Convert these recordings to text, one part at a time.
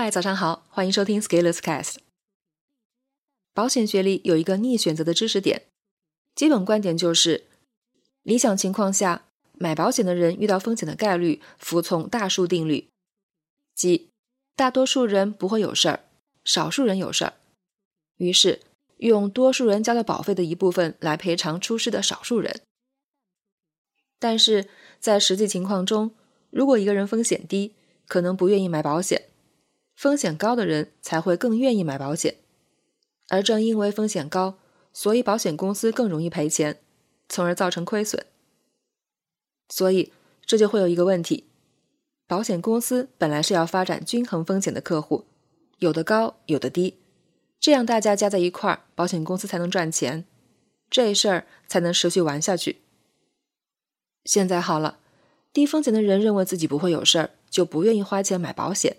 嗨，早上好，欢迎收听 Scalers Cast。保险学里有一个逆选择的知识点，基本观点就是，理想情况下，买保险的人遇到风险的概率服从大数定律，即大多数人不会有事儿，少数人有事儿，于是用多数人交的保费的一部分来赔偿出事的少数人。但是在实际情况中，如果一个人风险低，可能不愿意买保险。风险高的人才会更愿意买保险，而正因为风险高，所以保险公司更容易赔钱，从而造成亏损。所以这就会有一个问题：保险公司本来是要发展均衡风险的客户，有的高，有的低，这样大家加在一块儿，保险公司才能赚钱，这事儿才能持续玩下去。现在好了，低风险的人认为自己不会有事儿，就不愿意花钱买保险。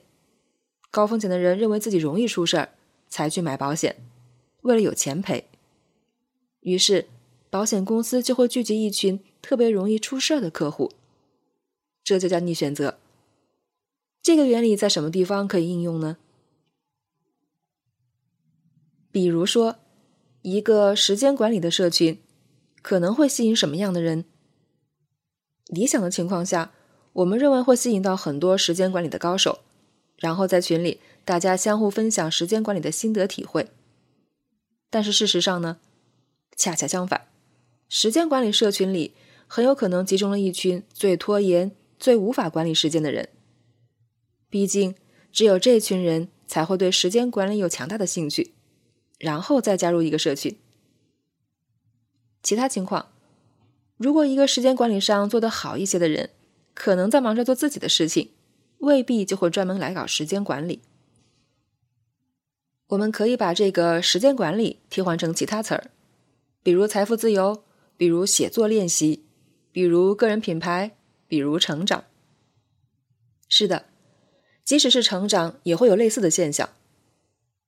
高风险的人认为自己容易出事儿，才去买保险，为了有钱赔。于是，保险公司就会聚集一群特别容易出事儿的客户，这就叫逆选择。这个原理在什么地方可以应用呢？比如说，一个时间管理的社群，可能会吸引什么样的人？理想的情况下，我们认为会吸引到很多时间管理的高手。然后在群里，大家相互分享时间管理的心得体会。但是事实上呢，恰恰相反，时间管理社群里很有可能集中了一群最拖延、最无法管理时间的人。毕竟，只有这群人才会对时间管理有强大的兴趣，然后再加入一个社群。其他情况，如果一个时间管理上做得好一些的人，可能在忙着做自己的事情。未必就会专门来搞时间管理。我们可以把这个时间管理替换成其他词儿，比如财富自由，比如写作练习，比如个人品牌，比如成长。是的，即使是成长，也会有类似的现象。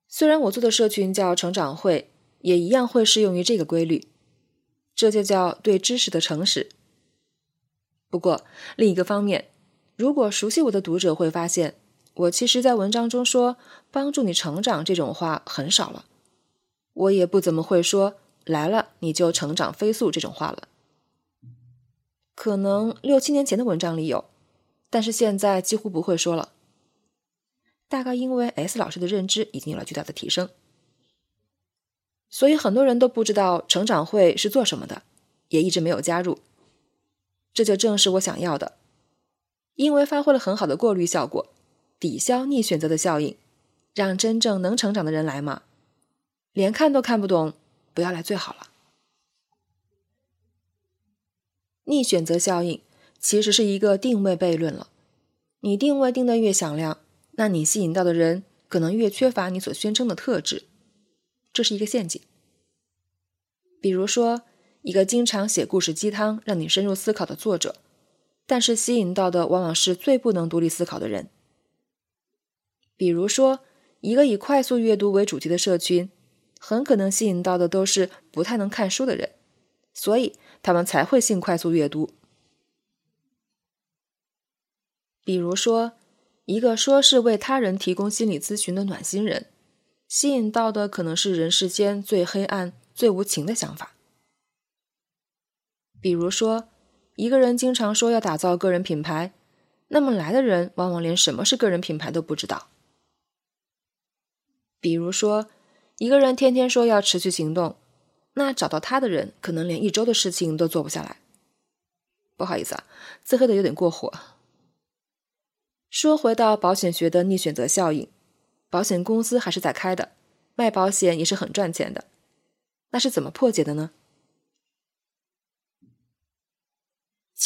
虽然我做的社群叫成长会，也一样会适用于这个规律。这就叫对知识的诚实。不过另一个方面。如果熟悉我的读者会发现，我其实，在文章中说“帮助你成长”这种话很少了。我也不怎么会说“来了你就成长飞速”这种话了。可能六七年前的文章里有，但是现在几乎不会说了。大概因为 S 老师的认知已经有了巨大的提升，所以很多人都不知道成长会是做什么的，也一直没有加入。这就正是我想要的。因为发挥了很好的过滤效果，抵消逆选择的效应，让真正能成长的人来嘛。连看都看不懂，不要来最好了。逆选择效应其实是一个定位悖论了。你定位定的越响亮，那你吸引到的人可能越缺乏你所宣称的特质，这是一个陷阱。比如说，一个经常写故事鸡汤让你深入思考的作者。但是吸引到的往往是最不能独立思考的人。比如说，一个以快速阅读为主题的社群，很可能吸引到的都是不太能看书的人，所以他们才会信快速阅读。比如说，一个说是为他人提供心理咨询的暖心人，吸引到的可能是人世间最黑暗、最无情的想法。比如说。一个人经常说要打造个人品牌，那么来的人往往连什么是个人品牌都不知道。比如说，一个人天天说要持续行动，那找到他的人可能连一周的事情都做不下来。不好意思啊，自黑的有点过火。说回到保险学的逆选择效应，保险公司还是在开的，卖保险也是很赚钱的，那是怎么破解的呢？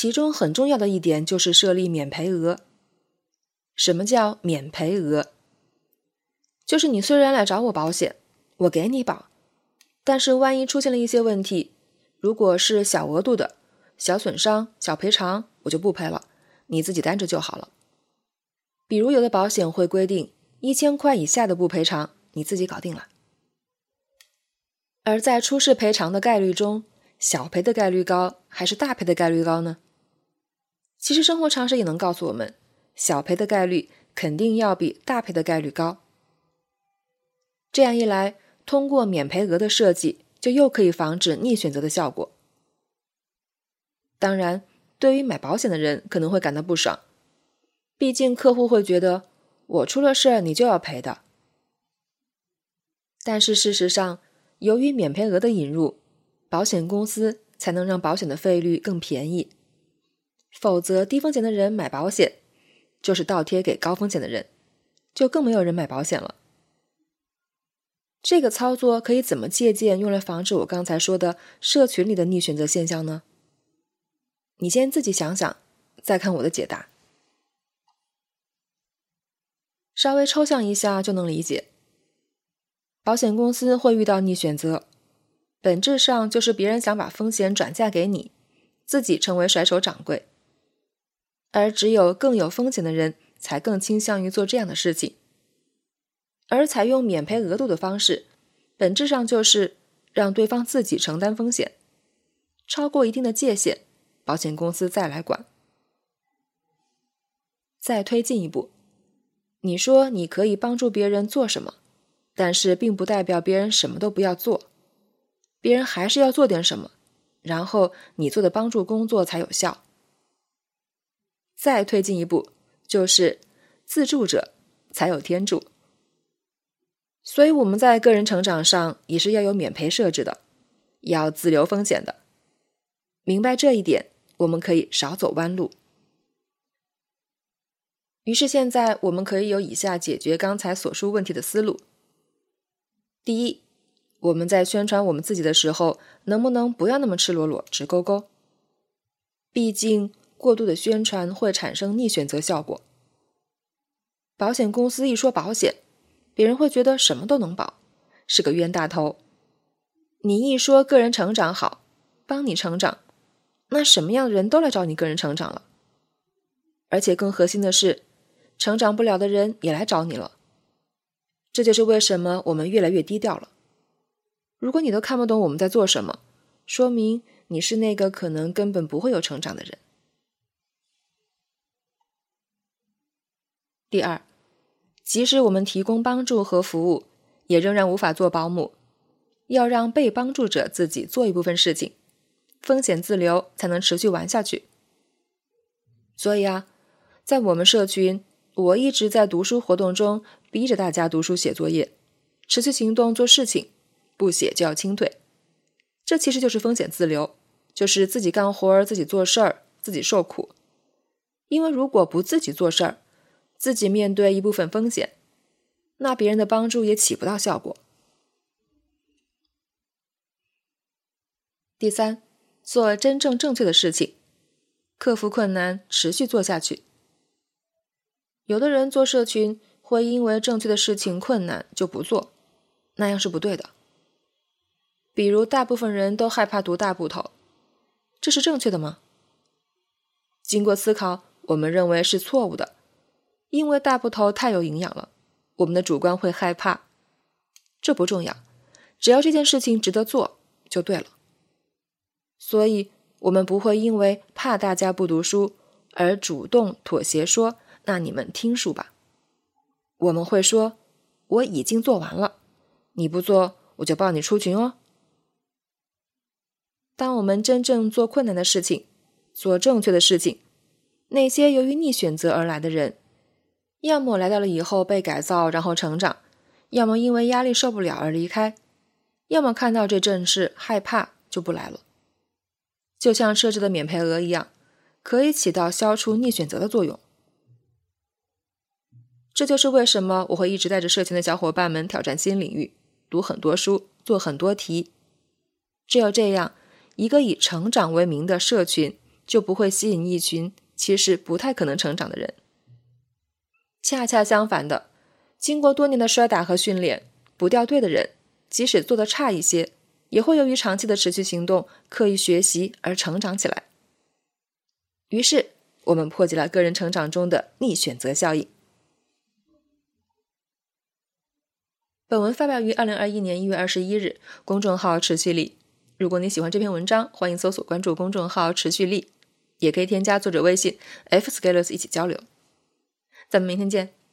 其中很重要的一点就是设立免赔额。什么叫免赔额？就是你虽然来找我保险，我给你保，但是万一出现了一些问题，如果是小额度的、小损伤、小赔偿，我就不赔了，你自己担着就好了。比如有的保险会规定一千块以下的不赔偿，你自己搞定了。而在出事赔偿的概率中，小赔的概率高还是大赔的概率高呢？其实生活常识也能告诉我们，小赔的概率肯定要比大赔的概率高。这样一来，通过免赔额的设计，就又可以防止逆选择的效果。当然，对于买保险的人可能会感到不爽，毕竟客户会觉得我出了事儿你就要赔的。但是事实上，由于免赔额的引入，保险公司才能让保险的费率更便宜。否则，低风险的人买保险，就是倒贴给高风险的人，就更没有人买保险了。这个操作可以怎么借鉴，用来防止我刚才说的社群里的逆选择现象呢？你先自己想想，再看我的解答。稍微抽象一下就能理解，保险公司会遇到逆选择，本质上就是别人想把风险转嫁给你，自己成为甩手掌柜。而只有更有风险的人才更倾向于做这样的事情，而采用免赔额度的方式，本质上就是让对方自己承担风险，超过一定的界限，保险公司再来管。再推进一步，你说你可以帮助别人做什么，但是并不代表别人什么都不要做，别人还是要做点什么，然后你做的帮助工作才有效。再推进一步，就是自助者才有天助。所以我们在个人成长上也是要有免赔设置的，要自留风险的。明白这一点，我们可以少走弯路。于是现在我们可以有以下解决刚才所述问题的思路：第一，我们在宣传我们自己的时候，能不能不要那么赤裸裸、直勾勾？毕竟。过度的宣传会产生逆选择效果。保险公司一说保险，别人会觉得什么都能保，是个冤大头。你一说个人成长好，帮你成长，那什么样的人都来找你个人成长了。而且更核心的是，成长不了的人也来找你了。这就是为什么我们越来越低调了。如果你都看不懂我们在做什么，说明你是那个可能根本不会有成长的人。第二，即使我们提供帮助和服务，也仍然无法做保姆。要让被帮助者自己做一部分事情，风险自留才能持续玩下去。所以啊，在我们社群，我一直在读书活动中逼着大家读书写作业，持续行动做事情，不写就要清退。这其实就是风险自留，就是自己干活儿、自己做事儿、自己受苦。因为如果不自己做事儿，自己面对一部分风险，那别人的帮助也起不到效果。第三，做真正正确的事情，克服困难，持续做下去。有的人做社群会因为正确的事情困难就不做，那样是不对的。比如，大部分人都害怕读大部头，这是正确的吗？经过思考，我们认为是错误的。因为大部头太有营养了，我们的主观会害怕。这不重要，只要这件事情值得做就对了。所以，我们不会因为怕大家不读书而主动妥协，说“那你们听书吧”。我们会说：“我已经做完了，你不做我就抱你出群哦。”当我们真正做困难的事情，做正确的事情，那些由于逆选择而来的人。要么来到了以后被改造，然后成长；要么因为压力受不了而离开；要么看到这阵势害怕就不来了。就像设置的免赔额一样，可以起到消除逆选择的作用。这就是为什么我会一直带着社群的小伙伴们挑战新领域，读很多书，做很多题。只有这样，一个以成长为名的社群就不会吸引一群其实不太可能成长的人。恰恰相反的，经过多年的摔打和训练，不掉队的人，即使做得差一些，也会由于长期的持续行动、刻意学习而成长起来。于是，我们破解了个人成长中的逆选择效应。本文发表于二零二一年一月二十一日，公众号“持续力”。如果你喜欢这篇文章，欢迎搜索关注公众号“持续力”，也可以添加作者微信 f scalers 一起交流。咱们明天见。